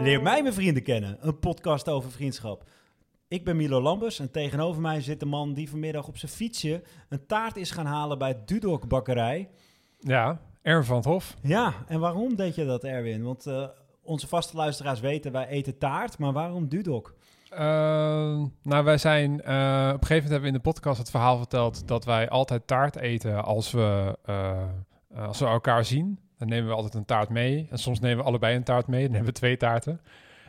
Leer mij mijn vrienden kennen, een podcast over vriendschap. Ik ben Milo Lambers en tegenover mij zit de man die vanmiddag op zijn fietsje een taart is gaan halen bij Dudok Bakkerij. Ja, Erwin van het Hof. Ja, en waarom deed je dat, Erwin? Want uh, onze vaste luisteraars weten, wij eten taart, maar waarom Dudok? Uh, nou, wij zijn, uh, op een gegeven moment hebben we in de podcast het verhaal verteld dat wij altijd taart eten als we, als we elkaar zien. Dan nemen we altijd een taart mee. En soms nemen we allebei een taart mee. Dan hebben we twee taarten.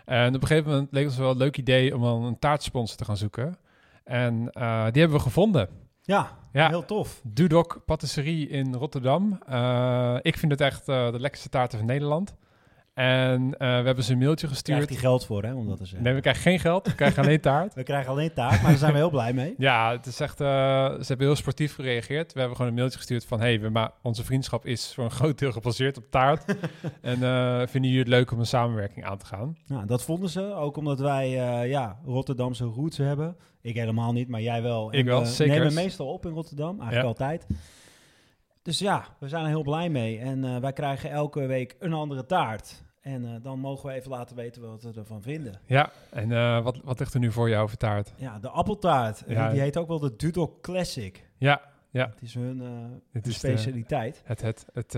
En op een gegeven moment leek het ons wel een leuk idee om dan een taartsponsor te gaan zoeken. En uh, die hebben we gevonden. Ja, ja, heel tof. Dudok Patisserie in Rotterdam. Uh, ik vind het echt uh, de lekkerste taarten van Nederland. En uh, we hebben ze een mailtje gestuurd. Krijgt hij geld voor, hè, om dat te zeggen? Nee, we krijgen geen geld. We krijgen alleen taart. we krijgen alleen taart, maar daar zijn we heel blij mee. Ja, het is echt... Uh, ze hebben heel sportief gereageerd. We hebben gewoon een mailtje gestuurd van... hey, we ma onze vriendschap is voor een groot deel gebaseerd op taart. en uh, vinden jullie het leuk om een samenwerking aan te gaan? Nou, dat vonden ze. Ook omdat wij, ja, Rotterdamse roots hebben. Ik helemaal niet, maar jij wel. Ik wel, zeker. nemen meestal op in Rotterdam, eigenlijk ja. altijd. Dus ja, we zijn er heel blij mee. En wij krijgen elke week een andere taart. En uh, dan mogen we even laten weten wat we ervan vinden. Ja, en uh, wat, wat ligt er nu voor jou voor taart? Ja, de appeltaart. Ja. Die heet ook wel de Dudok Classic. Ja, ja. Het is hun uh, is specialiteit. De, het het, het,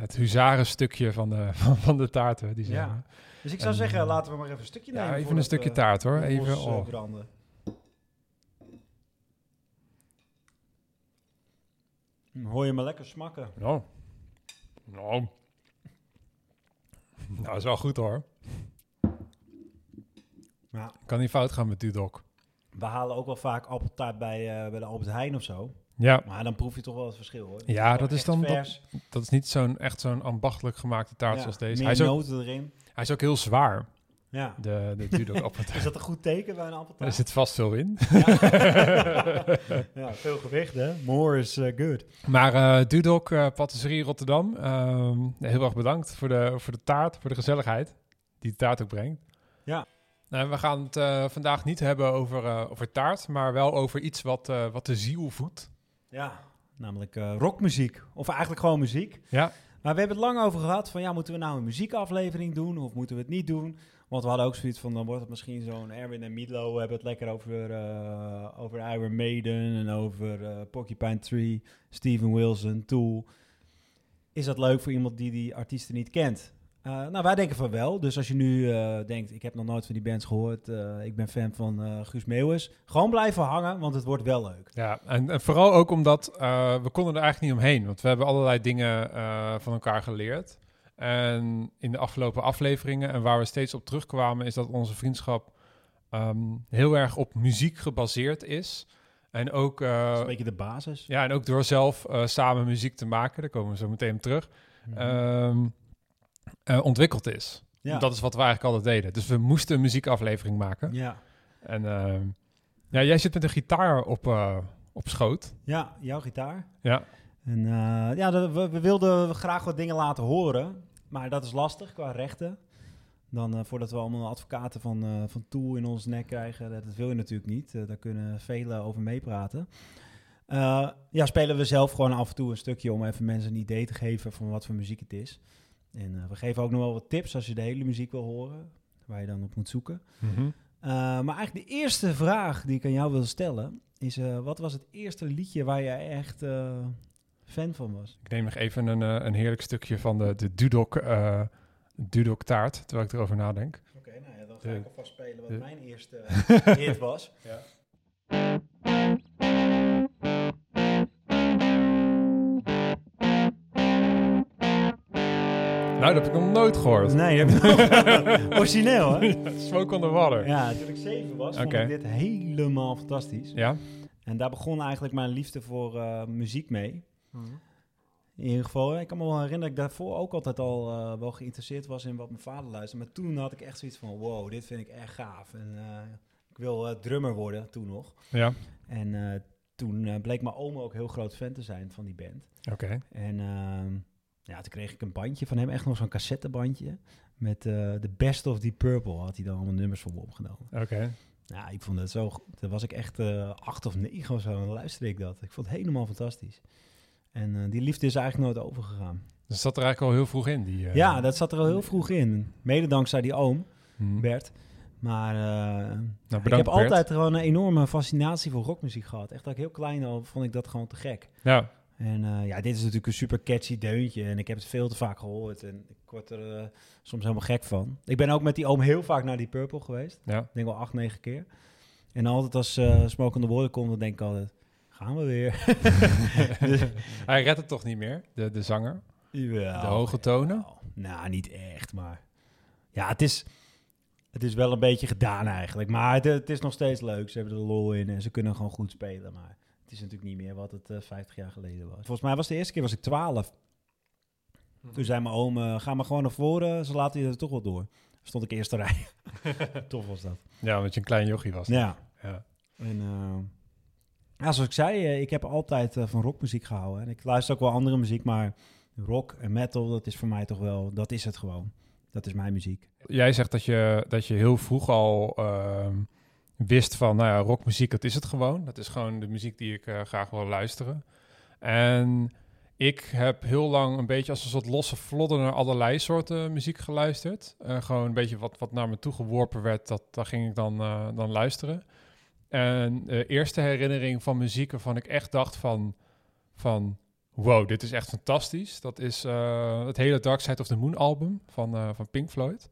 het huzarenstukje van de, van, van de taarten. Die ja. Dus ik zou en, zeggen, laten we maar even een stukje nemen. Ja, even een stukje taart hoor. Even oh. branden. Hoor je me lekker smakken? Nou, nou. Nou, dat is wel goed hoor. Ja. Kan niet fout gaan met Dudok. We halen ook wel vaak appeltaart bij, uh, bij de Albert Heijn of zo. Ja. Maar dan proef je toch wel het verschil hoor. ja, dat is dan dat, dat, is niet zo'n echt zo'n ambachtelijk gemaakte taart ja, zoals deze. Meer hij is ook, erin. Hij is ook heel zwaar. Ja. De, is dat een goed teken bij een appeltaart? Er zit vast veel in. Ja, ja veel gewicht hè. More is uh, good. Maar uh, Dudok uh, Patisserie Rotterdam, um, heel erg bedankt voor de, voor de taart, voor de gezelligheid die de taart ook brengt. Ja. Nou, we gaan het vandaag niet hebben over, over taart, maar wel over iets wat, wat de ziel voedt. Ja, namelijk rockmuziek. Of eigenlijk gewoon muziek. Ja. Maar we hebben het lang over gehad van ja, moeten we nou een muziekaflevering doen of moeten we het niet doen? Want we hadden ook zoiets van, dan wordt het misschien zo'n Erwin en Midlo hebben het lekker over, over Iron Maiden en over Porcupine Tree, Steven Wilson, Tool. Is dat leuk voor iemand die die artiesten niet kent? Uh, nou, wij denken van wel. Dus als je nu uh, denkt, ik heb nog nooit van die bands gehoord, uh, ik ben fan van Guus Meeuwis, gewoon blijven hangen, want het wordt wel leuk. Ja, en, en vooral ook omdat we konden er eigenlijk niet omheen, want we hebben allerlei dingen van elkaar geleerd. En in de afgelopen afleveringen, en waar we steeds op terugkwamen, is dat onze vriendschap um, heel erg op muziek gebaseerd is. En ook... dat is een beetje de basis. Ja, en ook door zelf samen muziek te maken, daar komen we zo meteen op terug. Mm -hmm. um, uh, ontwikkeld is. Ja. Dat is wat we eigenlijk altijd deden. Dus we moesten een muziekaflevering maken. Ja. En uh, ja, jij zit met een gitaar op, uh, op schoot. Ja, jouw gitaar. Ja. En ja, de, we, we, wilden graag wat dingen laten horen. Maar dat is lastig qua rechten. Dan voordat we allemaal advocaten van, van Tool in ons nek krijgen. Dat, dat wil je natuurlijk niet. daar kunnen velen over meepraten. ja, spelen we zelf gewoon af en toe een stukje om even mensen een idee te geven van wat voor muziek het is. En uh, we geven ook nog wel wat tips als je de hele muziek wil horen, waar je dan op moet zoeken. Mm -hmm. uh, maar eigenlijk de eerste vraag die ik aan jou wil stellen is: uh, wat was het eerste liedje waar jij echt fan van was? Ik neem nog even een, een heerlijk stukje van de, de Dudok, Dudok taart, terwijl ik erover nadenk. Oké, okay, nou ja, dan ga ik alvast spelen wat de, mijn eerste hit was. Ja. Nou, dat heb ik nog nooit gehoord. Nee, heb je Origineel, hè? Smoke on the water. Ja, toen ik zeven was, vond ik dit helemaal fantastisch. Ja? En daar begon eigenlijk mijn liefde voor uh, muziek mee. Mm. In ieder geval, ik kan me wel herinneren dat ik daarvoor ook altijd al uh, wel geïnteresseerd was in wat mijn vader luisterde. Maar toen had ik echt zoiets van, wow, dit vind ik echt gaaf. En uh, ik wil drummer worden, toen nog. Ja. En toen bleek mijn oma ook heel groot fan te zijn van die band. Oké. Okay. En... ehm, ja, toen kreeg ik een bandje van hem, echt nog zo'n cassettebandje. Met de Best of Deep Purple had hij dan allemaal nummers voor me opgenomen. Oké. Okay. Ja, ik vond het zo... Toen was ik echt acht of negen of zo en dan luisterde ik dat. Ik vond het helemaal fantastisch. En uh, die liefde is eigenlijk nooit overgegaan. Dus zat er eigenlijk al heel vroeg in? Die, ja, dat zat er al heel vroeg in. Mede dankzij die oom. Hm. Bert. Maar eh, Nou, ik heb Bert. altijd gewoon een enorme fascinatie voor rockmuziek gehad. Echt dat ik heel klein al vond ik dat gewoon te gek. Ja, En eh, ja, dit is natuurlijk een super catchy deuntje. En ik heb het veel te vaak gehoord. En ik word er eh, soms helemaal gek van. Ik ben ook met die oom heel vaak naar die Purple geweest. ja. Ik denk wel acht, negen keer. En altijd als uh, Smoke on the Water komt, dan denk ik altijd... Gaan we weer. Hij redt het toch niet meer, de, de zanger? Jawel. De hoge tonen? Jawel. Nou, niet echt, maar... Ja, het is, het is wel een beetje gedaan eigenlijk. Maar het, het is nog steeds leuk. Ze hebben er lol in en ze kunnen gewoon goed spelen. Maar het is natuurlijk niet meer wat het eh 50 jaar geleden was. Volgens mij was de eerste keer was ik 12. Toen zei mijn oom, eh, ga maar gewoon naar voren. Ze laten je er toch wel door. Stond ik eerste rij. Tof was dat. Ja, omdat je een klein jochie was. Ja. Ja. En, eh, ja, zoals ik zei, eh, ik heb altijd eh, van rockmuziek gehouden. En ik luister ook wel andere muziek, maar rock en metal, dat is voor mij toch wel, dat is het gewoon. Dat is mijn muziek. Jij zegt dat je, dat je heel vroeg al ehm, wist van, nou ja, rockmuziek, dat is het gewoon. Dat is gewoon de muziek die ik eh, graag wil luisteren. En ik heb heel lang een beetje als een soort losse vlodder naar allerlei soorten muziek geluisterd. Gewoon een beetje wat, wat naar me toe geworpen werd, dat, daar ging ik dan, dan luisteren. En de eerste herinnering van muziek waarvan ik echt dacht van, van wow, dit is echt fantastisch. Dat is eh, het hele Dark Side of the Moon album van, eh, van Pink Floyd.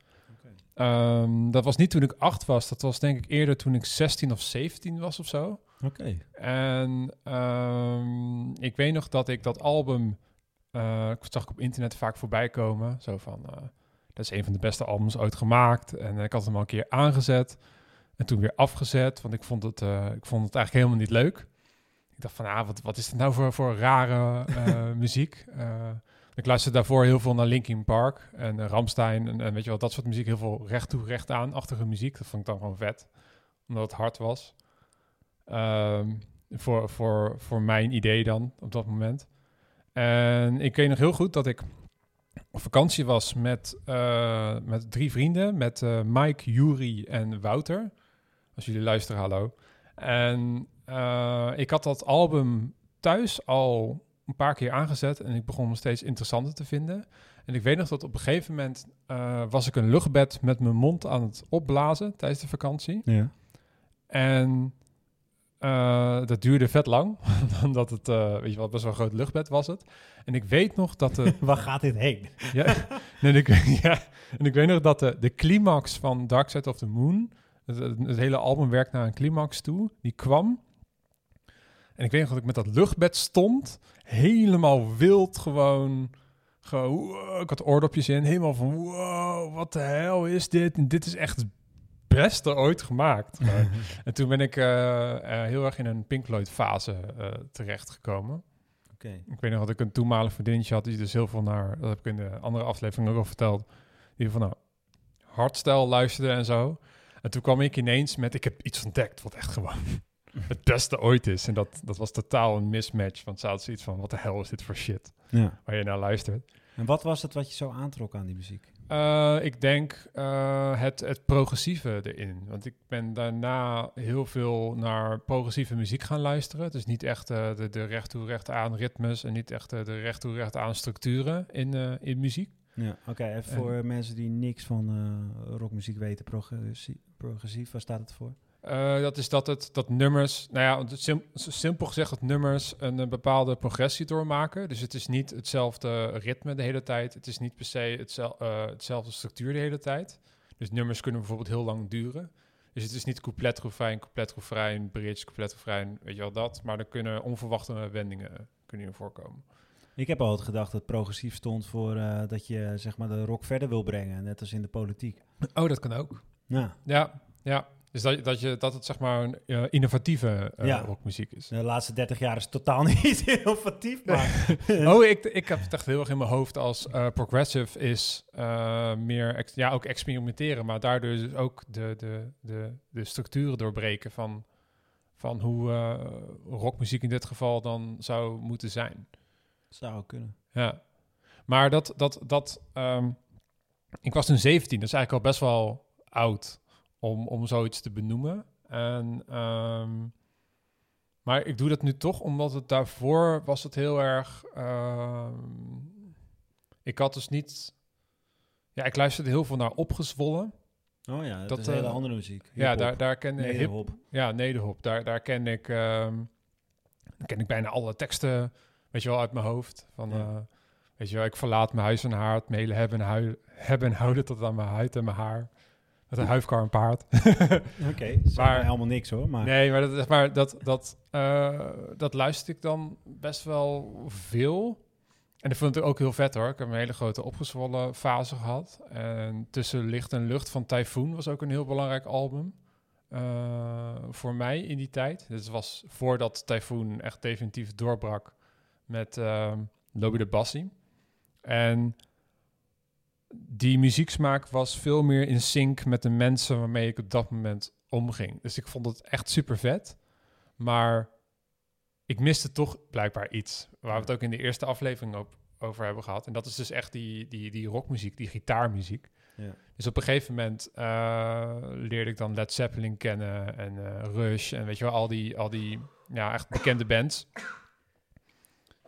Ehm, dat was niet toen ik acht was. Dat was denk ik eerder toen ik 16 of 17 was of zo. Oké. En ehm, ik weet nog dat ik dat album... eh ik zag ik op internet vaak voorbij komen. Zo van, eh, dat is een van de beste albums ooit gemaakt. En ik had hem al een keer aangezet. En toen weer afgezet, want ik vond het, eh, ik vond het eigenlijk helemaal niet leuk. Ik dacht van, ah, wat, wat is het nou voor, voor rare eh, muziek? Eh, ik luisterde daarvoor heel veel naar Linkin Park en uh, Ramstein en, en weet je wel, dat soort muziek. Heel veel recht toe, recht aan-achtige muziek. Dat vond ik dan gewoon vet, omdat het hard was. Ehm, voor, voor, voor mijn idee dan, op dat moment. En ik weet nog heel goed dat ik op vakantie was met, met drie vrienden. Met eh, Mike, Yuri en Wouter. Als jullie luisteren, hallo. En eh, ik had dat album thuis al een paar keer aangezet. En ik begon me steeds interessanter te vinden. En ik weet nog dat op een gegeven moment eh, was ik een luchtbed met mijn mond aan het opblazen tijdens de vakantie. Ja. En eh, dat duurde vet lang, omdat het, weet je wat, best wel een groot luchtbed was het. En ik weet nog dat de... Waar gaat dit heen? ja, en ik, ja, en ik weet nog dat de, de climax van Dark Side of the Moon, het, het, het hele album werkt naar een climax toe, die kwam. En ik weet nog dat ik met dat luchtbed stond, helemaal wild gewoon... gewoon wow, ik had oordopjes in, helemaal van wow, wat de hel is dit? En dit is echt het beste ooit gemaakt. En toen ben ik eh, eh, heel erg in een Pink Floyd fase eh, terechtgekomen. Ik weet nog dat ik een toenmalig vriendinnetje had die dus heel veel naar, dat heb ik in de andere aflevering ook al verteld, die van nou hardstyle luisterde en zo. En toen kwam ik ineens met, ik heb iets ontdekt wat echt gewoon het beste ooit is. En dat, dat was totaal een mismatch, want ze had zoiets van, wat de hel is dit voor shit Ja. waar je naar luistert. En wat was het wat je zo aantrok aan die muziek? Eh, ik denk eh, het, het progressieve erin. Want ik ben daarna heel veel naar progressieve muziek gaan luisteren. Dus niet echt eh, de, de recht toe recht aan ritmes en niet echt de recht toe recht aan structuren in, in muziek. Ja. Oké, en voor mensen die niks van eh, rockmuziek weten, progressie- progressief, waar staat het voor? Eh, dat is dat het dat nummers, nou ja, sim- simpel gezegd dat nummers een, bepaalde progressie doormaken. Dus het is niet hetzelfde ritme de hele tijd. Het is niet per se hetzel, eh, hetzelfde structuur de hele tijd. Dus nummers kunnen bijvoorbeeld heel lang duren. Dus het is niet couplet, refrein, couplet, refrein, bridge, couplet, refrein, weet je wel dat. Maar er kunnen onverwachte wendingen kunnen voorkomen. Ik heb altijd gedacht dat progressief stond voor eh, dat je zeg maar de rock verder wil brengen, net als in de politiek. Oh, dat kan ook. Ja, Ja, ja. Dus dat, dat, je, dat het zeg maar een eh, innovatieve eh, Ja. rockmuziek is. de laatste 30 jaar is totaal niet innovatief, maar Oh, ik, ik heb het echt heel erg in mijn hoofd als progressive is meer, ja, ook experimenteren, maar daardoor dus ook de, de, de, de structuren doorbreken van, van hoe rockmuziek in dit geval dan zou moeten zijn. Zou ook kunnen. Ja, maar dat, dat, dat, ehm, ik was toen 17, dat is eigenlijk al best wel oud om, om zoiets te benoemen. En, ehm, maar ik doe dat nu toch omdat het daarvoor was het heel erg. ehm, ik had dus niet. Ja, ik luisterde heel veel naar opgezwollen. Oh ja, dat, Dat, is hele eh, andere muziek. Ja, daar, daar ken ik hip. Ja, nederhop. Daar, daar ken ik, daar ken ik bijna alle teksten, weet je wel, uit mijn hoofd. Van, Ja. eh, weet je wel, ik verlaat mijn huis en haard, melen hebben en, hebben en houden tot aan mijn huid en mijn haar. Met een huifkar en paard. Oké, Maar- helemaal niks hoor. Maar Nee, maar dat, maar dat, dat, eh, dat luister ik dan best wel veel. En ik vond het ook heel vet hoor. Ik heb een hele grote opgezwollen fase gehad. En Tussen Licht en Lucht van Typhoon was ook een heel belangrijk album. eh, voor mij in die tijd. Dit was voordat Typhoon echt definitief doorbrak met ehm Lobby de Bassi. En die muzieksmaak was veel meer in sync met de mensen waarmee ik op dat moment omging. Dus ik vond het echt super vet. Maar ik miste toch blijkbaar iets. Waar we het ook in de eerste aflevering op, over hebben gehad. En dat is dus echt die, die, die rockmuziek, die gitaarmuziek. Ja. Dus op een gegeven moment eh, leerde ik dan Led Zeppelin kennen en eh, Rush en weet je wel, al die, al die ja, echt bekende bands.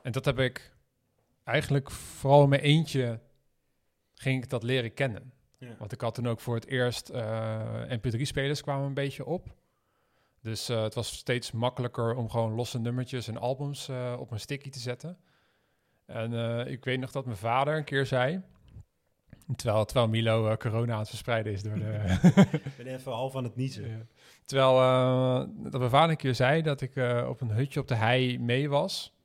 En dat heb ik eigenlijk vooral in mijn eentje ging ik dat leren kennen. Ja. Want ik had toen ook voor het eerst eh, MP3-spelers kwamen een beetje op. Dus eh, het was steeds makkelijker om gewoon losse nummertjes en albums eh, op een sticky te zetten. En ik weet nog dat mijn vader een keer zei, terwijl, terwijl Milo corona aan het verspreiden is door de... ik ben even half aan het niezen. Ja. Terwijl dat mijn vader een keer zei dat ik op een hutje op de hei mee was.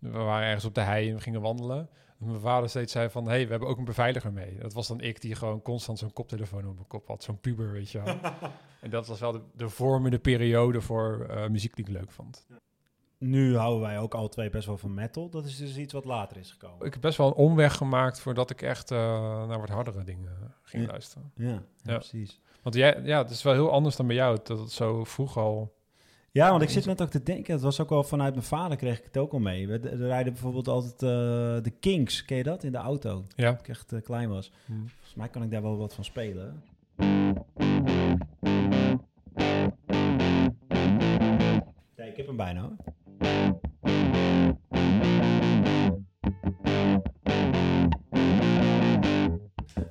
We waren ergens op de hei en we gingen wandelen. En mijn vader steeds zei van, hé, hey, we hebben ook een beveiliger mee. Dat was dan ik die gewoon constant zo'n koptelefoon op mijn kop had. Zo'n puber, weet je wel. en dat was wel de, de vormende periode voor eh, muziek die ik leuk vond. Nu houden wij ook alle twee best wel van metal. Dat is dus iets wat later is gekomen. Ik heb best wel een omweg gemaakt voordat ik echt eh, naar wat hardere dingen ging Ja. luisteren. Ja, ja, Ja. precies. Want jij, ja, het is wel heel anders dan bij jou, dat het zo vroeg al... Ja, want ik zit net ook te denken, het was ook wel vanuit mijn vader kreeg ik het ook al mee. We rijden bijvoorbeeld altijd eh, de Kings, ken je dat, in de auto? Ja. Toen ik echt eh, klein was. Volgens mij kan ik daar wel wat van spelen. Nee, ik heb hem bijna hoor.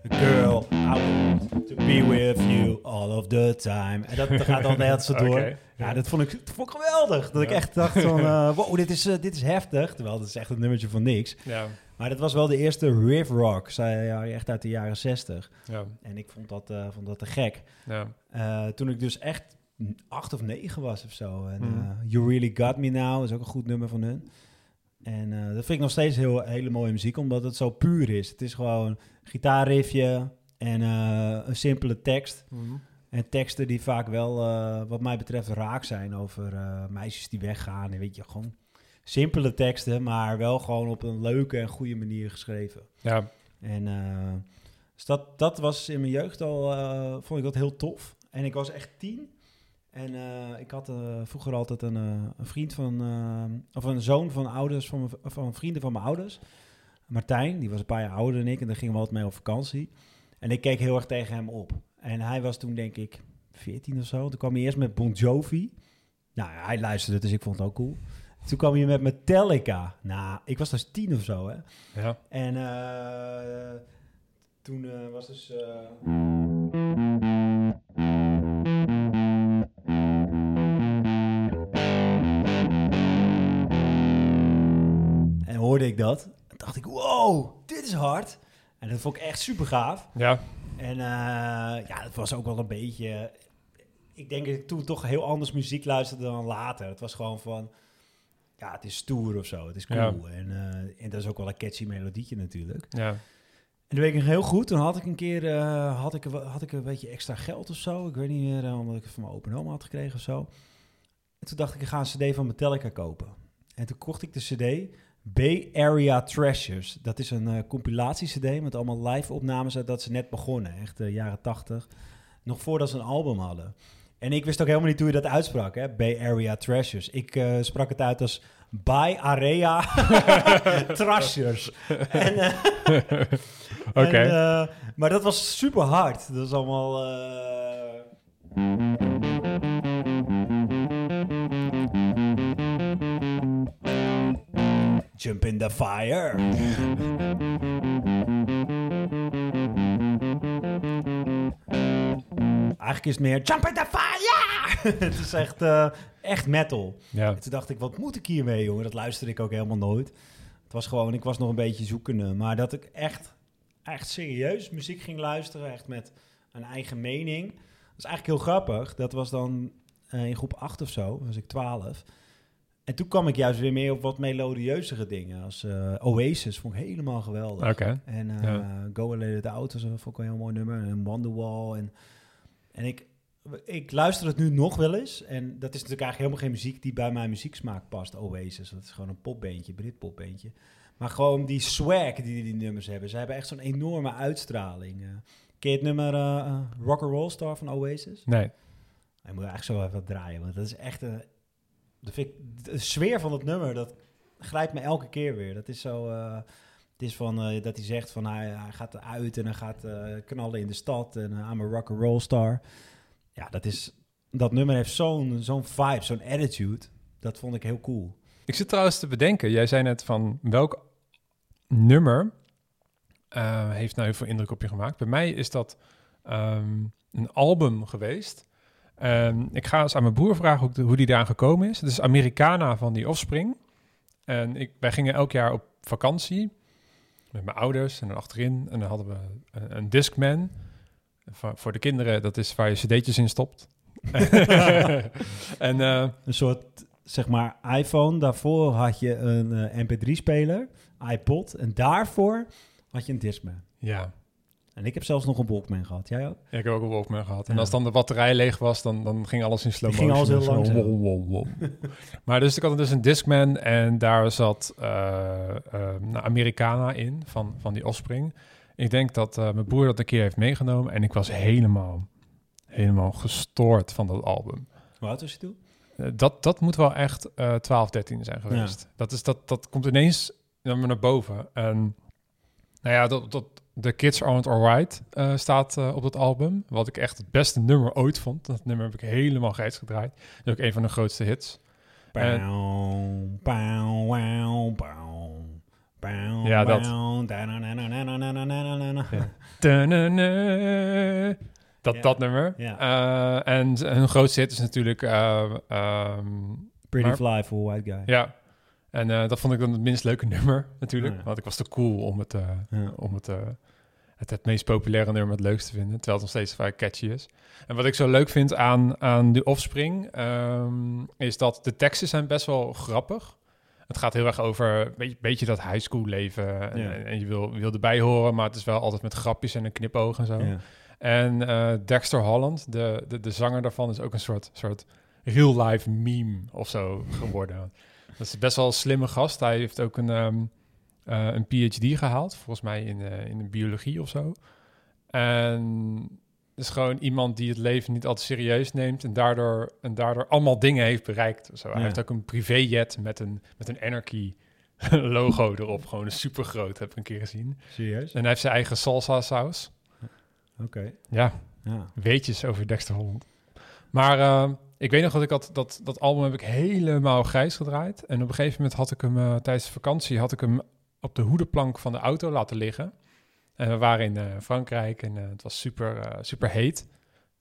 Girl, I want to be with all of the time. En dat, dat gaat dan net zo door. Ja, dat vond ik, dat vond ik geweldig. Dat ik echt dacht van, eh, wow, dit is, eh, dit is heftig. Terwijl dat is echt een nummertje van niks. Ja, Maar dat was wel de eerste riff rock, zei, ja, echt uit de jaren zestig. ja, En ik vond dat, eh, vond dat te gek. ja. Eh, toen ik dus echt acht of negen was of zo. En Mhm. eh, You Really Got Me Now is ook een goed nummer van hun. En eh, dat vind ik nog steeds heel, hele mooie muziek, omdat het zo puur is. Het is gewoon gitaarriffje en eh, een simpele tekst. En teksten die vaak wel, eh, wat mij betreft, raak zijn over eh, meisjes die weggaan. En weet je, gewoon simpele teksten, maar wel gewoon op een leuke en goede manier geschreven. Ja, En eh, dus dat, dat was in mijn jeugd al, vond ik dat heel tof. En ik was echt tien. En ik had vroeger altijd een, een vriend van, of een zoon van ouders, van, van vrienden van mijn ouders. Martijn, die was een paar jaar ouder dan ik en daar gingen we altijd mee op vakantie. En ik keek heel erg tegen hem op. En hij was toen denk ik 14 of zo. Toen kwam hij eerst met Bon Jovi. Nou, hij luisterde, dus ik vond het ook cool. Toen kwam hij met Metallica. Nou, ik was dus tien of zo, hè. ja. En eh, toen eh, was dus. eh, En hoorde ik dat. En dacht ik, wow, dit is hard. En dat vond ik echt super gaaf. Ja, En eh, ja, het was ook wel een beetje. Ik denk dat ik toen toch heel anders muziek luisterde dan later. Het was gewoon van. Ja, het is stoer of zo. Het is cool. En, eh, en dat is ook wel een catchy melodietje natuurlijk. ja. En dat weet ik nog heel goed. Toen had ik een keer eh, had ik, had ik een beetje extra geld of zo. Ik weet niet meer, omdat ik het van mijn open oma had gekregen of zo. En toen dacht ik, ik ga een cd van Metallica kopen. En toen kocht ik de cd Bay Area Treasures. Dat is een eh, compilatie-cd met allemaal live-opnames uit dat ze net begonnen. Echt de jaren tachtig. Nog voordat ze een album hadden. En ik wist ook helemaal niet hoe je dat uitsprak, hè? Bay Area Treasures. Ik eh, sprak het uit als Bay Area Treasures. en, eh, Oké. en, eh, maar dat was super hard. Dat was allemaal. Jump in the fire. eigenlijk is het meer Jump in the fire! het is echt, eh, echt metal. Ja. En toen dacht ik, wat moet ik hiermee, jongen? Dat luisterde ik ook helemaal nooit. Het was gewoon, ik was nog een beetje zoekende. Maar dat ik echt, echt serieus muziek ging luisteren, echt met een eigen mening. Dat is eigenlijk heel grappig. Dat was dan eh, in groep 8 of zo, was ik 12. En toen kwam ik juist weer meer op wat melodieuzere dingen. Als eh, Oasis vond ik helemaal geweldig. En eh Ja. Go Away Let It Out was, vond ik een heel mooi nummer. En Wonderwall. En, en ik, ik luister het nu nog wel eens. En dat is natuurlijk eigenlijk helemaal geen muziek die bij mijn muzieksmaak past. Oasis, dat is gewoon een popbeentje, Britpopbeentje. Maar gewoon die swag die die nummers hebben. Ze hebben echt zo'n enorme uitstraling. ken je het nummer Rock and Roll Star van Oasis? Nee. Ik moet eigenlijk zo even wat draaien, want dat is echt een... De sfeer van het nummer, dat grijpt me elke keer weer. Dat is zo... eh, het is van eh, dat hij zegt van hij, gaat eruit en hij gaat eh, knallen in de stad en uh, I'm a rock and roll star. Ja, dat is... Dat nummer heeft zo'n zo'n vibe, zo'n attitude. Dat vond ik heel cool. Ik zit trouwens te bedenken, jij zei net van welk nummer heeft nou heel veel indruk op je gemaakt. Bij mij is dat ehm, een album geweest. En ik ga eens aan mijn broer vragen hoe, hoe die daaraan gekomen is. Het is Americana van die Offspring. En ik, wij gingen elk jaar op vakantie met mijn ouders en dan achterin. En dan hadden we een, een Discman. Voor, voor de kinderen, dat is waar je cd'tjes in stopt. en eh, Een soort, zeg maar, iPhone. Daarvoor had je een eh, mp3-speler, iPod. En daarvoor had je een Discman. ja, En ik heb zelfs nog een Walkman gehad. Jij ook? Ja, ik heb ook een Walkman gehad. En Ja. als dan de batterij leeg was, dan, dan ging alles in slow Ging motion. alles heel langzaam. maar dus ik had dus een Discman en daar zat nou, Americana in van, van die Offspring. Ik denk dat eh, mijn broer dat een keer heeft meegenomen en ik was helemaal, helemaal gestoord van dat album. Hoe oud was je toen? Dat, dat moet wel echt eh 12, 13 zijn geweest. Dat, is, dat, dat komt ineens naar boven. En nou ja, dat, dat, The Kids Aren't Alright uh, staat eh, op dat album. Wat ik echt het beste nummer ooit vond. Dat nummer heb ik helemaal reeds gedraaid. Dat is ook een van de grootste hits. Eh, ja, dat. Dat, dat nummer. Yeah. En hun grootste hit is natuurlijk... Ehm, Pretty Fly for a White Guy. Ja. En dat vond ik dan het minst leuke nummer natuurlijk. Want ik was te cool om het, uh, om het het, het meest populaire nummer het leukst te vinden. Terwijl het nog steeds vrij catchy is. En wat ik zo leuk vind aan, aan de Offspring... ehm, is dat de teksten zijn best wel grappig. Het gaat heel erg over een beetje, beetje dat high school leven. En, Ja. en, en je wil, wil erbij horen, maar het is wel altijd met grapjes en een knipoog en zo. Ja. En eh, Dexter Holland, de, de, de zanger daarvan, is ook een soort, soort real-life meme of zo geworden. Dat is best wel een slimme gast. Hij heeft ook een, ehm, eh, een PhD gehaald, volgens mij in, eh, in de biologie of zo. En is gewoon iemand die het leven niet altijd serieus neemt en daardoor, en daardoor allemaal dingen heeft bereikt. Zo, Hij Ja. heeft ook een privéjet met een, met een Anarchy logo erop. Gewoon een supergroot, heb ik een keer gezien. Serieus? En hij heeft zijn eigen salsa saus. Oké. Ja, Ja. weetjes over Dexter Holland. Maar eh, ik weet nog dat ik dat, dat, dat album heb ik helemaal grijs gedraaid. En op een gegeven moment had ik hem tijdens de vakantie had ik hem op de hoedenplank van de auto laten liggen. En we waren in eh, Frankrijk en eh, het was super, eh, super heet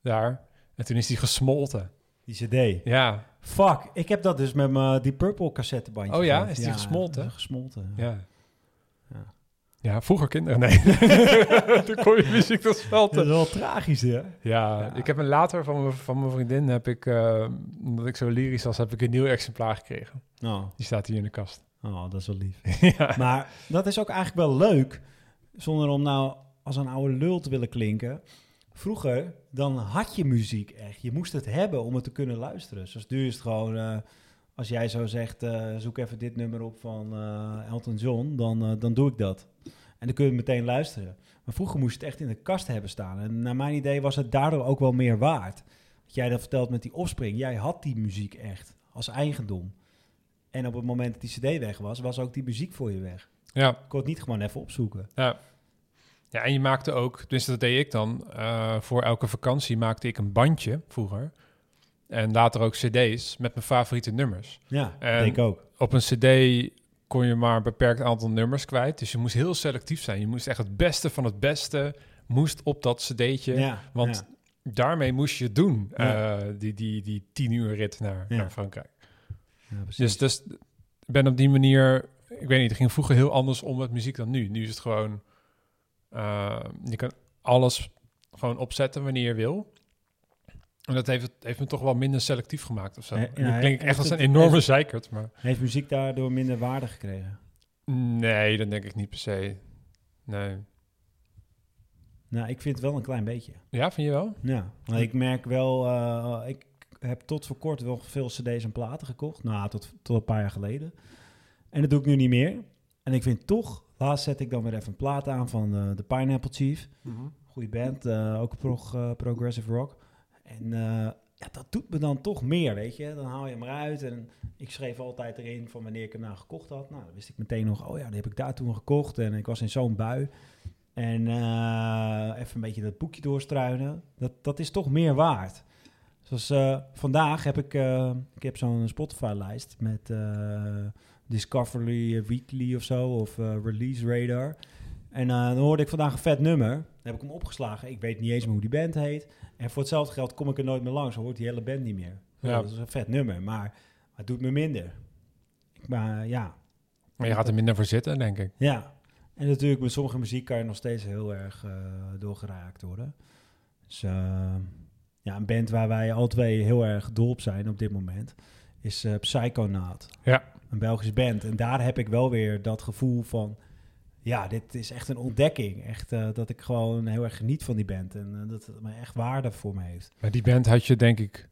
daar. En toen is hij gesmolten. Die cd. Ja, Fuck, ik heb dat dus met mijn die Purple cassettebandje Oh ja? gehad. Is die gesmolten? is gesmolten. ja. Ja. Ja, vroeger kinderen, nee. toen kon je muziek tot Dat smelten. is wel tragisch, hè? Ja, Ja. ik heb een later van mijn, van mijn vriendin, heb ik, omdat ik zo lyrisch was, heb ik een nieuw exemplaar gekregen. Oh, Die staat hier in de kast. Oh, dat is wel lief. ja. Maar dat is ook eigenlijk wel leuk, zonder om nou als een oude lul te willen klinken. Vroeger, dan had je muziek echt. Je moest het hebben om het te kunnen luisteren. Zoals nu is het gewoon, eh, als jij zo zegt, eh, zoek even dit nummer op van eh, Elton John, dan, dan doe ik dat. En dan kun je meteen luisteren. Maar vroeger moest je het echt in de kast hebben staan. En naar mijn idee was het daardoor ook wel meer waard. Wat jij dat vertelt met die opspring, jij had die muziek echt als eigendom. En op het moment dat die cd weg was, was ook die muziek voor je weg. Ja, Ik kon het niet gewoon even opzoeken. ja. Ja, en je maakte ook, dus dat deed ik dan, eh, voor elke vakantie maakte ik een bandje vroeger. En later ook cd's met mijn favoriete nummers. Ja, En- deed ik ook. Op een cd kon je maar een beperkt aantal nummers kwijt. Dus je moest heel selectief zijn. Je moest echt het beste van het beste moest op dat cd'tje. Ja, want ja. daarmee moest je het doen, Ja. eh, die, die, die tien uur rit naar, naar Frankrijk. Ja. Dus, dus ik ben op die manier, ik weet niet, het ging vroeger heel anders om met muziek dan nu. Nu is het gewoon, eh, je kan alles gewoon opzetten wanneer je wil. En dat heeft, het, heeft me toch wel minder selectief gemaakt of zo. Ja, Nu ja, klink ik echt als een enorme heeft- zeikert, maar Heeft muziek daardoor minder waarde gekregen? nee, dat denk ik niet per se. Nee. Nou, ik vind het wel een klein beetje. Ja, vind je wel? Ja, maar ik merk wel, eh, ik heb tot voor kort wel veel cd's en platen gekocht. Nou, tot, tot een paar jaar geleden. En dat doe ik nu niet meer. En ik vind toch, laatst zet ik dan weer even een plaat aan van eh, de Pineapple Chief. Goede band, eh, ook prog, eh, progressive rock. En eh, ja, dat doet me dan toch meer, weet je. Dan haal je hem eruit en ik schreef altijd erin van wanneer ik hem nou gekocht had. Nou, dan wist ik meteen nog, oh ja, die heb ik daar toen gekocht. En ik was in zo'n bui. En eh, even een beetje dat boekje doorstruinen. Dat, dat is toch meer waard. Zoals eh, vandaag heb ik, eh, ik heb zo'n Spotify-lijst met eh, Discovery Weekly of zo, of Release Radar. En dan hoorde ik vandaag een vet nummer. Dan heb ik hem opgeslagen. Ik weet niet eens meer hoe die band heet. En voor hetzelfde geld kom ik er nooit meer langs. Dan hoort die hele band niet meer. Ja. Dat is een vet nummer, maar het doet me minder. Maar ja, Maar je gaat er minder voor zitten, denk ik. ja. En natuurlijk met sommige muziek kan je nog steeds heel erg doorgeraakt worden. Dus ja, een band waar wij alle twee heel erg dol op zijn op dit moment is eh Psychonaut. Ja. Een Belgische band. En daar heb ik wel weer dat gevoel van... Ja, dit is echt een ontdekking. Echt eh, dat ik gewoon heel erg geniet van die band. En eh, dat het me echt waarde voor me heeft. Maar die band had je, denk ik,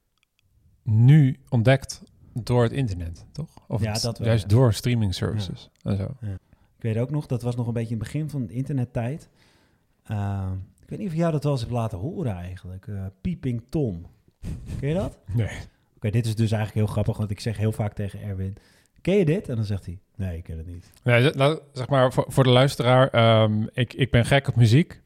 nu ontdekt door het internet, toch? Of Ja, het- dat wel, juist ja. door streaming services en zo. Ik weet ook nog, dat was nog een beetje in het begin van de internettijd. Eh, ik weet niet of jou dat wel eens hebt laten horen eigenlijk. Eh Peeping Tom. Ken je dat? Nee. Oké, dit is dus eigenlijk heel grappig, want ik zeg heel vaak tegen Erwin... Ken je dit? En dan zegt hij, nee, ik ken het niet. Nee, nou, zeg maar voor, voor de luisteraar, ehm, ik, ik ben gek op muziek.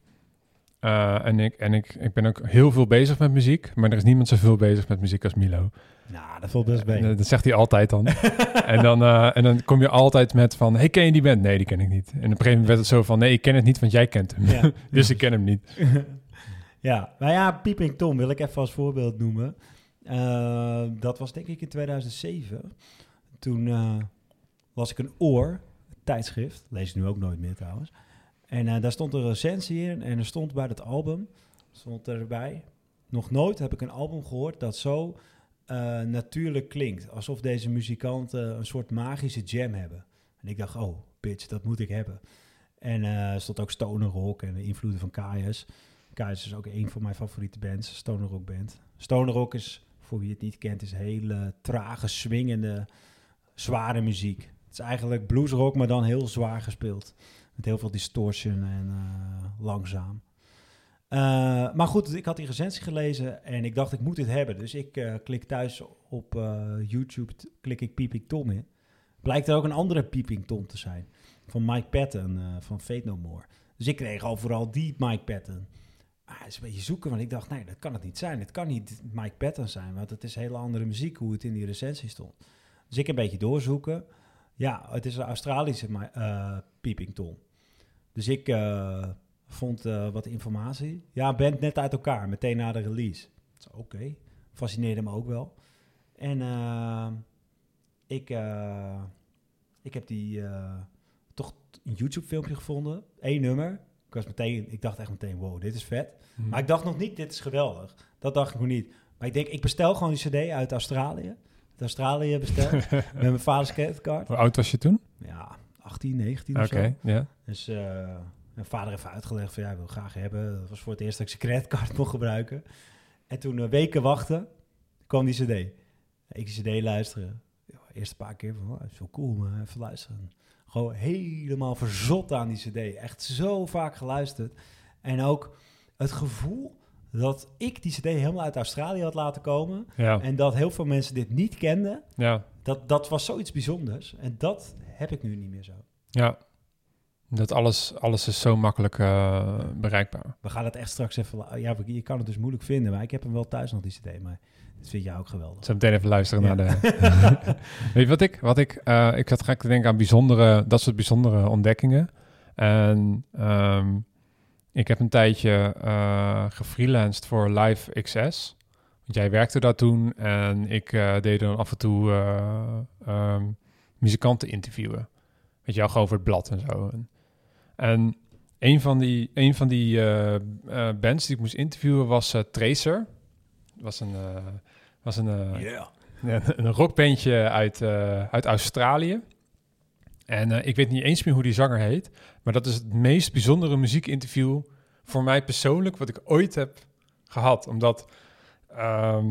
Eh, en ik, en ik, ik ben ook heel veel bezig met muziek, maar er is niemand zoveel bezig met muziek als Milo. Nou, dat valt best En, mee. eh, dat zegt hij altijd dan. en, dan eh, en dan kom je altijd met van, hey, ken je die band? Nee, die ken ik niet. En op een gegeven moment werd het zo van, nee, ik ken het niet, want jij kent hem. Ja. dus ik ken hem niet. ja, maar ja, Peeping Tom wil ik even als voorbeeld noemen. Eh, dat was denk ik in 2007. Toen eh, las ik een oor, een tijdschrift. Lees ik nu ook nooit meer trouwens. En eh, daar stond een recensie in en er stond bij dat album, stond erbij... Nog nooit heb ik een album gehoord dat zo eh, natuurlijk klinkt. Alsof deze muzikanten een soort magische jam hebben. En ik dacht, oh, bitch, dat moet ik hebben. En er stond ook stoner rock en de invloeden van Kaius. Kaius is ook een van mijn favoriete bands, stoner rock band. Stoner rock is, voor wie het niet kent, is hele trage, swingende, zware muziek. Het is eigenlijk bluesrock, maar dan heel zwaar gespeeld. Heel veel distortion en eh, langzaam. Eh, maar goed, ik had die recensie gelezen en ik dacht, ik moet dit hebben. Dus ik eh, klik thuis op YouTube, klik ik Peeping Tom in. Blijkt er ook een andere Peeping Tom te zijn. Van Mike Patton van Fate No More. Dus ik kreeg overal die Mike Patton. Ah, het is een beetje zoeken, want ik dacht, nee, dat kan het niet zijn. Het kan niet Mike Patton zijn, want het is hele andere muziek hoe het in die recensie stond. Dus ik een beetje doorzoeken. Ja, het is een Australische eh Peeping Tom. Dus ik eh, vond eh, wat informatie. Ja, band net uit elkaar, meteen na de release. Oké, fascineerde me ook wel. En eh, ik, ik heb die toch een YouTube-filmpje gevonden. Eén nummer. Ik, was meteen, ik dacht echt meteen, wow, dit is vet. Maar ik dacht nog niet, dit is geweldig. Dat dacht ik nog niet. Maar ik denk, ik bestel gewoon die cd uit Australië. Uit Australië besteld. met mijn vaders creditcard. Hoe oud was je toen? Ja, 18, 19 Oké, of zo. ja. Dus eh, mijn vader heeft uitgelegd van ja, ik wil graag hebben. Dat was voor het eerst dat ik zijn creditcard mocht gebruiken. En toen eh, weken wachten, kwam die cd. Ik die cd luisteren. Ja, eerst een paar keer van, oh, dat is wel cool, maar even luisteren. Gewoon helemaal verzot aan die cd. Echt zo vaak geluisterd. En ook het gevoel dat ik die cd helemaal uit Australië had laten komen. Ja, En dat heel veel mensen dit niet kenden. ja, Dat, dat was zoiets bijzonders. En dat heb ik nu niet meer zo. ja. Dat alles, alles is zo makkelijk eh, bereikbaar. We gaan het echt straks even... Ja, je kan het dus moeilijk vinden, maar ik heb hem wel thuis nog, die cd. Maar dat vind jij ook geweldig. Zo meteen even luisteren Ja. naar de... Weet je wat ik... Wat ik, eh, ik zat gek te denken aan bijzondere... Dat soort bijzondere ontdekkingen. En ehm, ik heb een tijdje uh, gefreelanced voor Live XS. Want jij werkte daar toen en ik uh, deed dan af en toe um, muzikanten interviewen. Je wel, gewoon voor het blad en zo. En, en een van die, een van die bands die ik moest interviewen was Tracer. Was een, was een, Yeah. een, een rockbandje uit, uit Australië. En ik weet niet eens meer hoe die zanger heet. Maar dat is het meest bijzondere muziekinterview voor mij persoonlijk wat ik ooit heb gehad. Omdat ehm,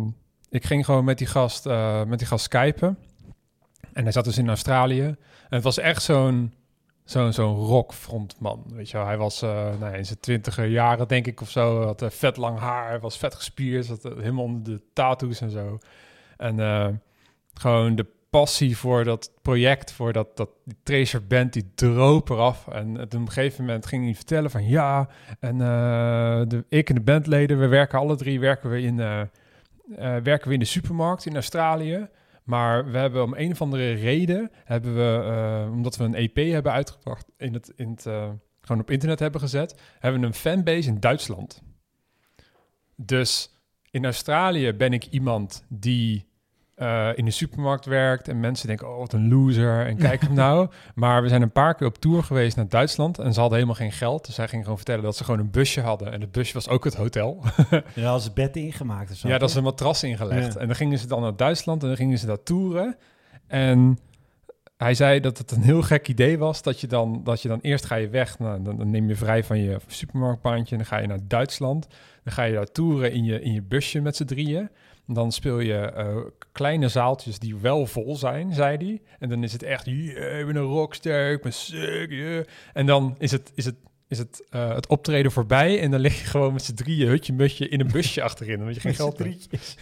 ik ging gewoon met die gast, met die gast skypen. En hij zat dus in Australië. En het was echt zo'n zo'n zo'n rockfrontman. Weet je wel, hij was uh, nou, in zijn twintiger jaren, denk ik, of zo. Had uh, vet lang haar, was vet gespierd, zat uh, helemaal onder de tattoos en zo. En gewoon de passie voor dat project, voor dat, dat die Tracer band, die droop eraf. En op een gegeven moment ging hij vertellen van ja, en de, ik en de bandleden, we werken alle drie, werken we in, werken we in de supermarkt in Australië. Maar we hebben om een of andere reden, hebben we, omdat we een EP hebben uitgebracht, in het, in het, gewoon op internet hebben gezet, hebben we een fanbase in Duitsland. Dus in Australië ben ik iemand die uh, in de supermarkt werkt en mensen denken, oh wat een loser en kijk hem nou. Maar we zijn een paar keer op tour geweest naar Duitsland en ze hadden helemaal geen geld. Dus zij ging gewoon vertellen dat ze gewoon een busje hadden en het busje was ook het hotel. ja, als bed ingemaakt of zo. Ja, dat is een matras ingelegd. Ja. En dan gingen ze dan naar Duitsland en dan gingen ze daar toeren. En hij zei dat het een heel gek idee was dat je dan, dat je dan eerst ga je weg, nou, dan, dan neem je vrij van je supermarktbaantje en dan ga je naar Duitsland. Dan ga je daar toeren in je, in je busje met z'n drieën. Dan speel je uh, kleine zaaltjes die wel vol zijn, zei hij. En dan is het echt, yeah, ik ben een rockster, ik ben sick, yeah. En dan is het, is het, is het, uh, het optreden voorbij en dan lig je gewoon met z'n drieën hutje mutje in een busje achterin, omdat je geen geld hebt.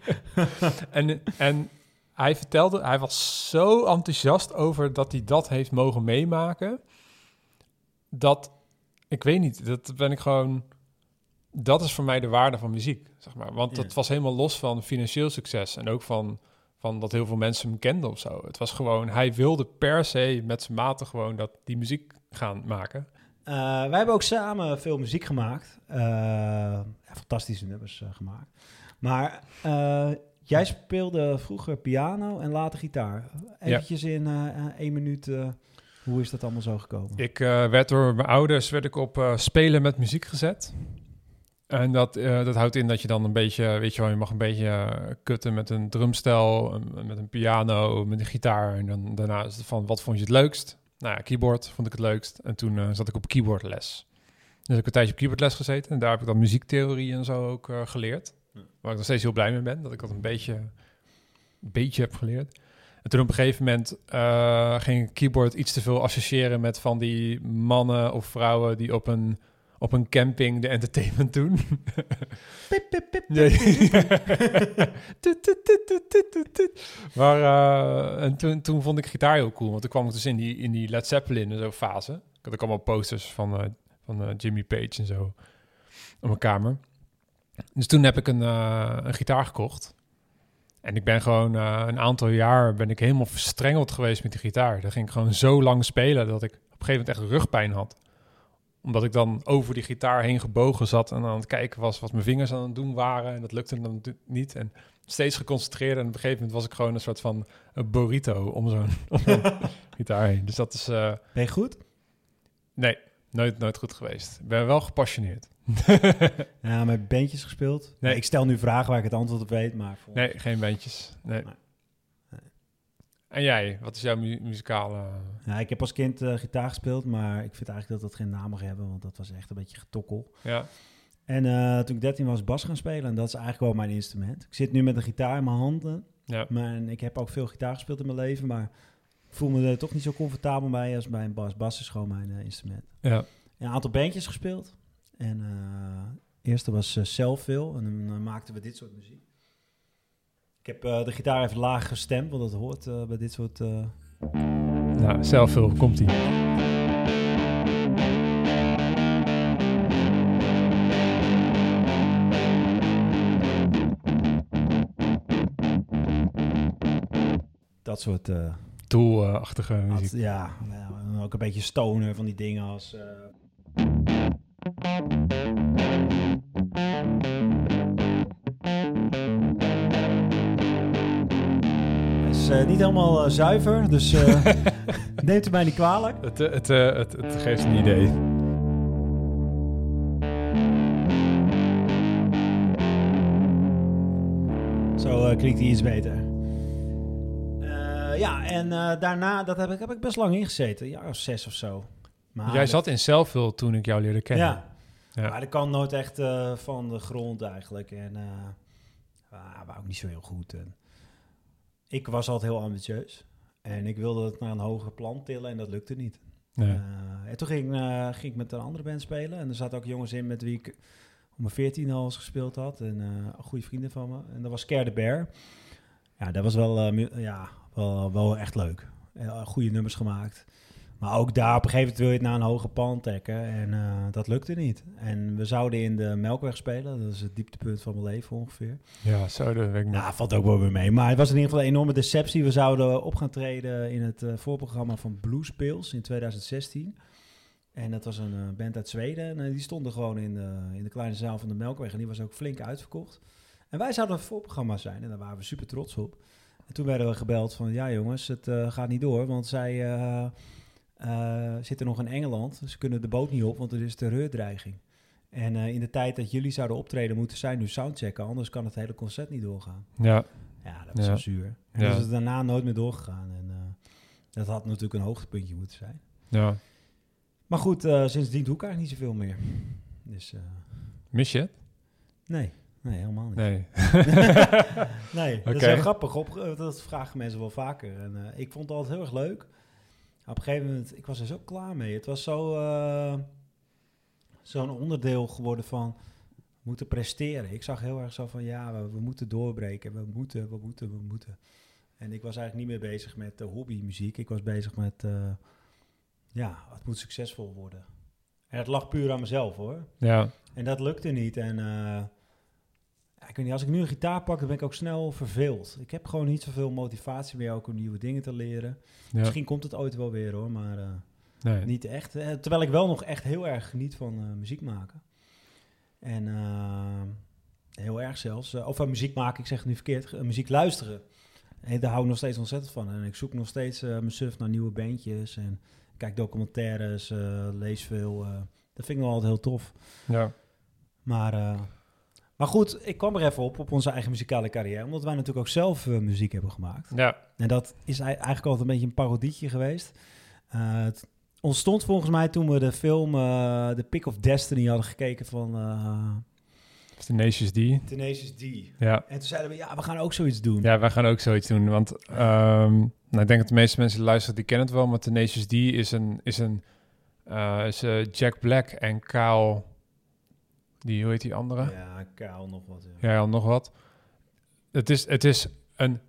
en, en hij vertelde, hij was zo enthousiast over dat hij dat heeft mogen meemaken, dat, ik weet niet, dat ben ik gewoon dat is voor mij de waarde van muziek, zeg maar. Want het was helemaal los van financieel succes en ook van, van dat heel veel mensen hem kenden of zo. Het was gewoon, hij wilde per se met zijn maten gewoon dat die muziek gaan maken. Eh, wij hebben ook samen veel muziek gemaakt. Eh, ja, fantastische nummers eh, gemaakt. Maar jij speelde vroeger piano en later gitaar. Eventjes in één minuut, hoe is dat allemaal zo gekomen? Ik werd door mijn ouders werd ik op spelen met muziek gezet. En dat, eh, dat houdt in dat je dan een beetje, weet je wel, je mag een beetje eh, kutten met een drumstel, met een piano, met een gitaar. En dan daarna is het van, wat vond je het leukst? Nou ja, keyboard vond ik het leukst. En toen eh, zat ik op keyboardles. Dus ik heb een tijdje op keyboardles gezeten. En daar heb ik dan muziektheorie en zo ook geleerd. Waar ik nog steeds heel blij mee ben, dat ik dat een beetje, een beetje heb geleerd. En toen op een gegeven moment ging ik keyboard iets te veel associëren met van die mannen of vrouwen die op een, op een camping de entertainment doen. Maar en toen, toen vond ik gitaar heel cool, want toen kwam ik dus in die, in die Led Zeppelin en zo fase. Ik had ook allemaal posters van, eh, van eh, Jimmy Page en zo op mijn kamer. Dus toen heb ik een, eh, een gitaar gekocht. En ik ben gewoon een aantal jaar ben ik helemaal verstrengeld geweest met die gitaar. Daar ging ik gewoon zo lang spelen dat ik op een gegeven moment echt rugpijn had. Omdat ik dan over die gitaar heen gebogen zat en aan het kijken was wat mijn vingers aan het doen waren. En dat lukte dan niet. En steeds geconcentreerd. En op een gegeven moment was ik gewoon een soort van een burrito om zo'n gitaar heen. Dus dat is... eh, Ben je goed? nee, nooit, nooit goed geweest. Ik ben wel gepassioneerd. Ja, met bandjes gespeeld. Nee. Ik stel nu vragen waar ik het antwoord op weet, maar... Voor... Nee, geen bandjes. Nee. En jij, wat is jouw mu- muzikale... Ja, ik heb als kind eh, gitaar gespeeld, maar ik vind eigenlijk dat dat geen naam mag hebben, want dat was echt een beetje getokkel. Ja, En eh, toen ik 13 was, bas gaan spelen en dat is eigenlijk wel mijn instrument. Ik zit nu met een gitaar in mijn handen, ja. maar en ik heb ook veel gitaar gespeeld in mijn leven, maar ik voel me er toch niet zo comfortabel bij als bij een bas. Bas is gewoon mijn eh, instrument. ja. Een aantal bandjes gespeeld. En eh eerste was Selfville en dan maakten we dit soort muziek. Ik heb eh, de gitaar even laag gestemd, want dat hoort eh, bij dit soort... Nou, zelf veel komt ie. dat soort... Tool-achtige Had- muziek. ja, ook een beetje stoner van die dingen als... is eh, niet helemaal eh, zuiver, dus eh neemt het mij niet kwalijk. Het, het, het, het geeft een idee. Zo klinkt hij iets beter. Ja, en eh, daarna, dat heb ik, heb ik best lang ingezeten. Ja, of zes of zo. Maar Jij zat in Selfville toen ik jou leerde kennen. Ja. Ja. maar dat kan nooit echt eh, van de grond eigenlijk. En uh, wou ook niet zo heel goed. En ik was altijd heel ambitieus. En ik wilde het naar een hoger plan tillen en dat lukte niet. Nee. Eh, en toen ging, eh, ging ik met een andere band spelen. En er zaten ook jongens in met wie ik om mijn 14 al eens gespeeld had. En eh goede vrienden van me. En dat was Scare the Bear. Ja, dat was wel, ja, wel, wel echt leuk. Goede nummers gemaakt. Maar ook daar op een gegeven moment wil je het naar een hoger pand trekken. En eh, dat lukte niet. En we zouden in de Melkweg spelen. Dat is het dieptepunt van mijn leven ongeveer. ja, zo dat weet ik nog. Nou, valt ook wel weer mee. Maar het was in ieder geval een enorme deceptie. We zouden op gaan treden in het eh, voorprogramma van Blues Pills in 2016. En dat was een eh, band uit Zweden. En die stonden gewoon in de, in de kleine zaal van de Melkweg. En die was ook flink uitverkocht. En wij zouden een voorprogramma zijn. En daar waren we super trots op. En toen werden we gebeld van... Ja jongens, het gaat niet door. Want zij zitten nog in Engeland. Ze kunnen de boot niet op, want er is terreurdreiging. En eh, in de tijd dat jullie zouden optreden... moeten zij nu soundchecken. Anders kan het hele concert niet doorgaan. Ja, Ja, dat was Ja. zo zuur. En Ja. dat is het daarna nooit meer doorgegaan. En eh, dat had natuurlijk een hoogtepuntje moeten zijn. ja. Maar goed, eh, sindsdien doe ik eigenlijk niet zoveel meer. Dus eh, Mis je het? nee, nee, helemaal niet. Nee. Nee, dat is heel grappig. Op, eh, dat vragen mensen wel vaker. En eh, ik vond het altijd heel erg leuk. Op een gegeven moment, ik was er zo klaar mee. Het was zo, eh, zo'n onderdeel geworden van moeten presteren. Ik zag heel erg zo van, ja, we, we moeten doorbreken. We moeten, we moeten, we moeten. En ik was eigenlijk niet meer bezig met uh, hobbymuziek. Ik was bezig met, eh, ja, het moet succesvol worden. En het lag puur aan mezelf, hoor. Ja, En dat lukte niet. En eh, ja, ik weet niet, als ik nu een gitaar pak, dan ben ik ook snel verveeld. Ik heb gewoon niet zoveel motivatie meer ook om nieuwe dingen te leren. ja. Misschien komt het ooit wel weer hoor, maar eh, Nee. niet echt. Eh, terwijl ik wel nog echt heel erg geniet van eh, muziek maken. En heel erg zelfs. of van muziek maken, ik zeg het nu verkeerd, muziek luisteren. En daar hou ik nog steeds ontzettend van. En ik zoek nog steeds mijn surf naar nieuwe bandjes. En kijk documentaires, lees veel. dat vind ik nog altijd heel tof. Ja. Maar, eh, maar goed, ik kwam er even op, op onze eigen muzikale carrière. Omdat wij natuurlijk ook zelf eh, muziek hebben gemaakt. Ja. En dat is ei- eigenlijk altijd een beetje een parodietje geweest. Eh, het ontstond volgens mij toen we de film eh The Pick of Destiny hadden gekeken van eh Tenacious D. Tenacious D. Ja. En toen zeiden we, ja, we gaan ook zoiets doen. Ja, wij gaan ook zoiets doen. Want ehm, nou, ik denk dat de meeste mensen die luisteren, die kennen het wel. Maar Tenacious D is een... Is een is, Jack Black en Kyle... Die, hoe heet die andere? Ja, kaal nog wat. Ja. Ja, nog wat. Het is, het is een,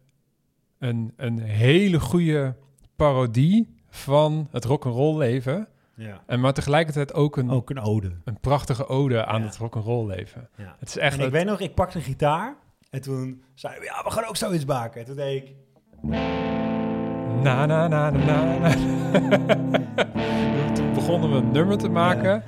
een, een hele goede parodie van het rock'n'roll leven. ja. En maar tegelijkertijd ook een, Ook een ode. een prachtige ode aan Ja. het rock'n'roll leven. Ja. Het is echt... En ik het- weet nog, ik pakte een gitaar. En toen zeiden we, ja, we gaan ook zoiets maken. En toen deed ik... Na, na, na, na, na, na. Begonnen we een nummer te maken.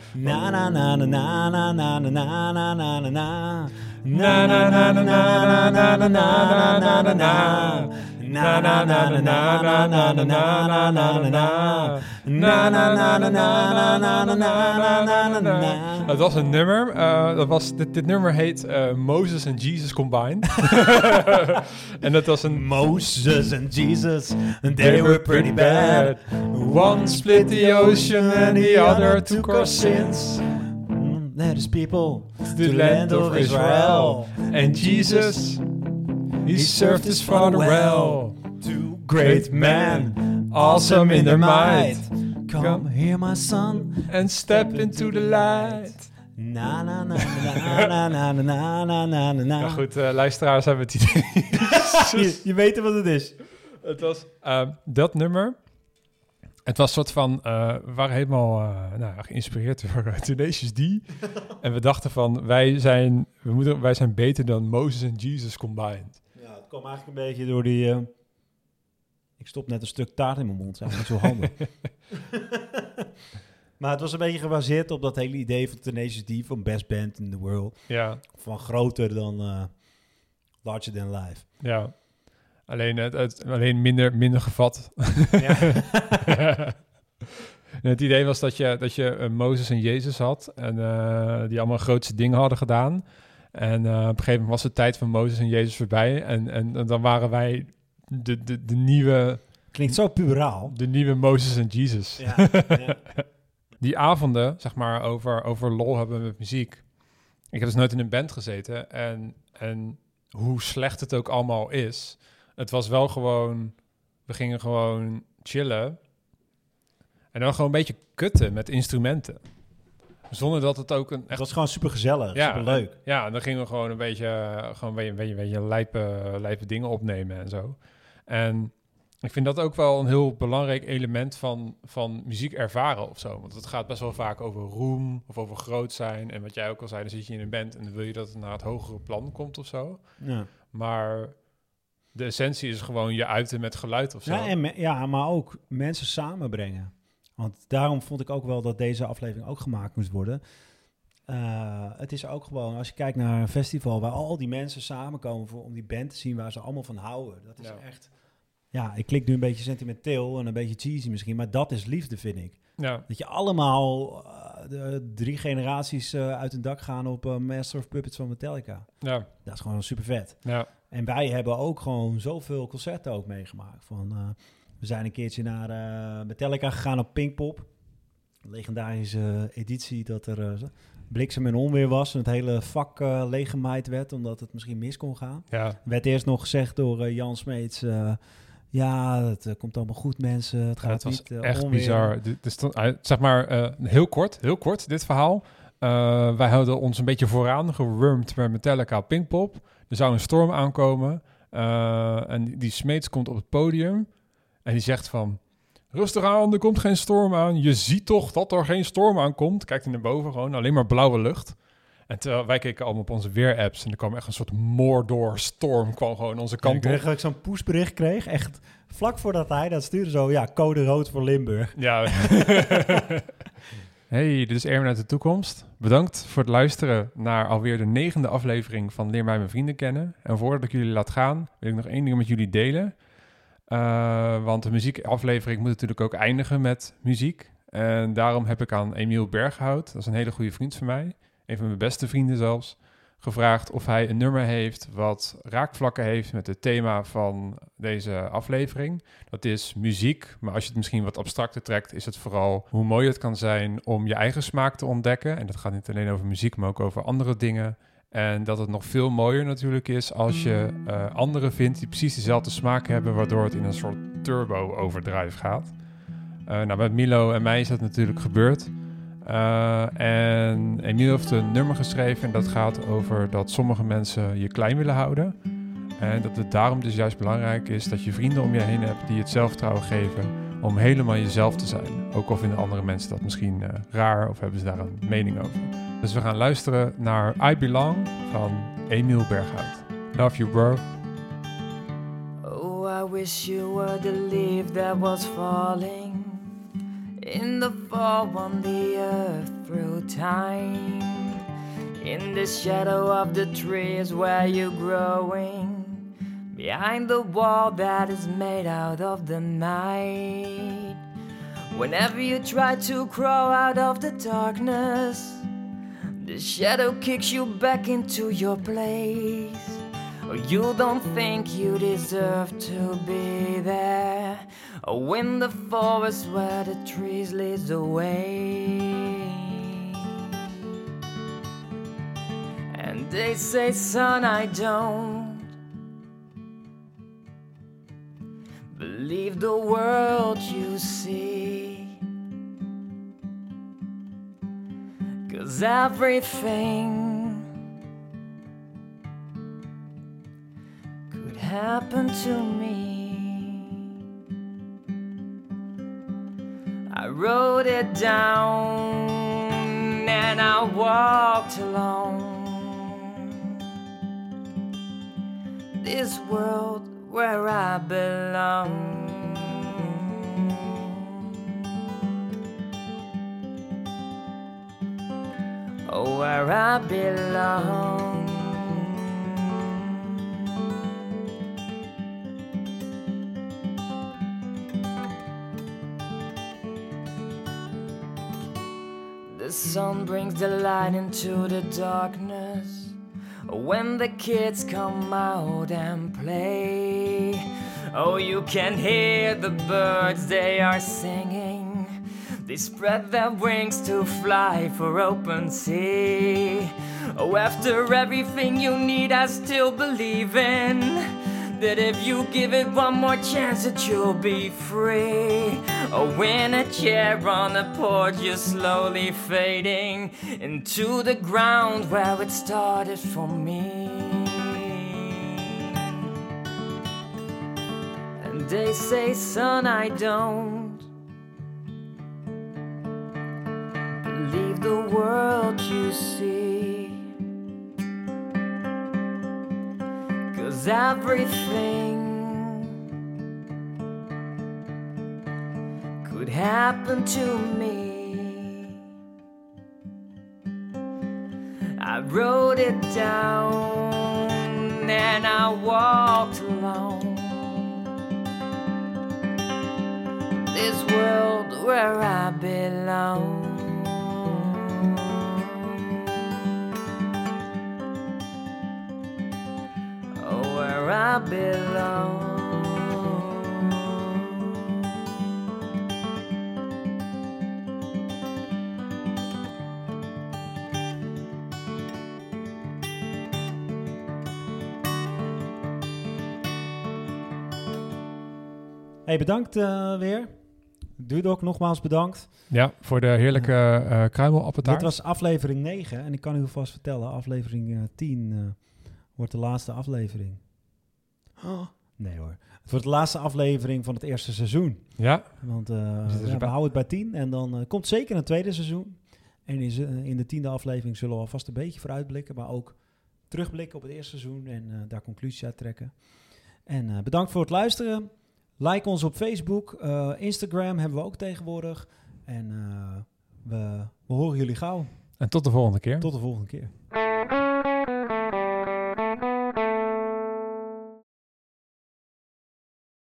Na Na, na, na, na, na, na, na, na, na, na, na, na. Na na na na na na na na na na na na na Na na na na na na na na na na na na Het was een nummer. eh, dat was, dit, dit nummer heet eh, Moses and Jesus Combined. en dat was een... Moses and Jesus, and they were pretty bad. One split the ocean and the other took our sins. Let his people To the land of Israel. And Jesus, he served his father well. Two great men, awesome in their might. Come here, my son. And step into the light. Na na na na na na na na na na na na. Ja goed, eh, luisteraars hebben het idee. je, je weet wat het is. het was eh, dat nummer. Het was een soort van, eh, we waren helemaal eh, nou, geïnspireerd door uh, Tenacious D. en we dachten van, wij zijn, we moeten, wij zijn beter dan Moses en Jesus combined. Ja, het kwam eigenlijk een beetje door die... ik stop net een stuk taart in mijn mond, zijn niet zo handig. maar het was een beetje gebaseerd op dat hele idee van Tenacious D, van best band in the world. Ja, Van groter dan larger than life. ja. Alleen, het, het- alleen minder, minder gevat. Ja. het idee was dat je, dat je eh, Mozes en Jezus had. En eh, die allemaal grootste dingen hadden gedaan. En eh, op een gegeven moment was de tijd van Mozes en Jezus voorbij. En, en, en dan waren wij de, de, de, nieuwe, Klinkt zo puberaal. de nieuwe Mozes en Jesus. Ja, ja. Die avonden, zeg maar, over, over lol hebben met muziek. Ik heb dus nooit in een band gezeten. En, en hoe slecht het ook allemaal is. Het was wel gewoon... We gingen gewoon chillen. En dan gewoon een beetje kutten met instrumenten. Zonder dat het ook een echt... was gewoon super gezellig, Ja. super leuk. Ja, en dan gingen we gewoon een beetje, eh, gewoon een beetje, een beetje, een lijpe, lijpe dingen opnemen en zo. En ik vind dat ook wel een heel belangrijk element van, van muziek ervaren of zo. Want het gaat best wel vaak over roem of over groot zijn. En wat jij ook al zei, dan zit je in een band en dan wil je dat het naar het hogere plan komt of zo. Ja. Maar de essentie is gewoon je uiten met geluid of zo. Ja, en me- ja, maar ook mensen samenbrengen. Want daarom vond ik ook wel dat deze aflevering ook gemaakt moest worden. Eh, het is ook gewoon, als je kijkt naar een festival waar al die mensen samenkomen voor, om die band te zien waar ze allemaal van houden. Dat is Ja. echt, ja, ik klik nu een beetje sentimenteel en een beetje cheesy misschien, maar dat is liefde, vind ik. ja, Dat je allemaal de drie generaties eh, uit een dak gaan op eh, Master of Puppets van Metallica. ja, Dat is gewoon super vet. ja, En wij hebben ook gewoon zoveel concerten ook meegemaakt. Van, eh, we zijn een keertje naar Metallica gegaan op Pinkpop. Legendarische editie dat er bliksem en onweer was. En het hele vak leeggemaaid werd, omdat het misschien mis kon gaan. ja. werd eerst nog gezegd door Jan Smeets... ja, het eh, komt allemaal goed, mensen. Het Ja, gaat het was niet eh, echt onweer. bizar. Eh, zeg maar, heel kort, heel kort, dit verhaal. Wij hadden ons een beetje vooraan gewurmd bij Metallica op Pinkpop. Er zou een storm aankomen. en die, die Smeets komt op het podium. En die zegt van... Rustig aan, er komt geen storm aan. Je ziet toch dat er geen storm aankomt. Kijkt hij naar boven, gewoon alleen maar blauwe lucht. En terwijl wij keken allemaal op onze weerapps... en er kwam echt een soort Mordor-storm kwam gewoon onze Ja, kant ik op. kreeg dat ik zo'n pushbericht kreeg. Echt vlak voordat hij dat stuurde zo... Ja, code rood voor Limburg. Ja. hey, dit is Erwin uit de toekomst. Bedankt voor het luisteren naar alweer de negende aflevering van Leer mij mijn vrienden kennen. En voordat ik jullie laat gaan, wil ik nog één ding met jullie delen. Eh, want de muziekaflevering moet natuurlijk ook eindigen met muziek. En daarom heb ik aan Emiel Berghout, dat is een hele goede vriend van mij, een van mijn beste vrienden zelfs, gevraagd of hij een nummer heeft wat raakvlakken heeft met het thema van deze aflevering. Dat is muziek, maar als je het misschien wat abstracter trekt, is het vooral hoe mooi het kan zijn om je eigen smaak te ontdekken. En dat gaat niet alleen over muziek, maar ook over andere dingen. En dat het nog veel mooier natuurlijk is als je eh, anderen vindt die precies dezelfde smaak hebben, waardoor het in een soort turbo-overdrive gaat. Eh, nou, met Milo en mij is dat natuurlijk gebeurd. Eh, en Emiel heeft een nummer geschreven en dat gaat over dat sommige mensen je klein willen houden. En dat het daarom dus juist belangrijk is dat je vrienden om je heen hebt die het zelfvertrouwen geven om helemaal jezelf te zijn. Ook al vinden andere mensen dat misschien eh, raar of hebben ze daar een mening over. Dus we gaan luisteren naar I Belong van Emiel Berghout. Love you bro. Oh, I wish you were the leaf that was falling in the fall on the earth through time. In the shadow of the trees where you're growing, behind the wall that is made out of the night. Whenever you try to crawl out of the darkness, the shadow kicks you back into your place. You don't think you deserve to be there. Oh, in the forest where the trees lead the way. And they say, son, I don't believe the world you see. Cause everything could happen to me. I wrote it down and I walked along this world where I belong. Oh, where I belong. Sun brings the light into the darkness. When the kids come out and play. Oh, you can hear the birds, they are singing. They spread their wings to fly for open sea. Oh, after everything you need, I still believe in that if you give it one more chance, that you'll be free. Oh, in a chair on the porch, you're slowly fading into the ground where it started for me. And they say, son, I don't believe the world you see. Cause everything could happen to me. I wrote it down and I walked alone. This world where I belong. I belong. Hey, bedankt eh, weer. Duurdok, nogmaals bedankt. Ja, voor de heerlijke uh. Dit was aflevering 9 en ik kan u vast vertellen, aflevering uh, 10 uh, wordt de laatste aflevering. Oh, nee hoor. Het wordt de laatste aflevering van het eerste seizoen. Ja. Want uh, ja, we houden het bij 10 en dan uh, komt zeker een tweede seizoen. En in, uh, in de tiende aflevering zullen we alvast een beetje vooruitblikken, maar ook terugblikken op het eerste seizoen en daar conclusies uit trekken. En bedankt voor het luisteren. Like ons op Facebook. Instagram hebben we ook tegenwoordig. En we, we horen jullie gauw. En tot de volgende keer. Tot de volgende keer.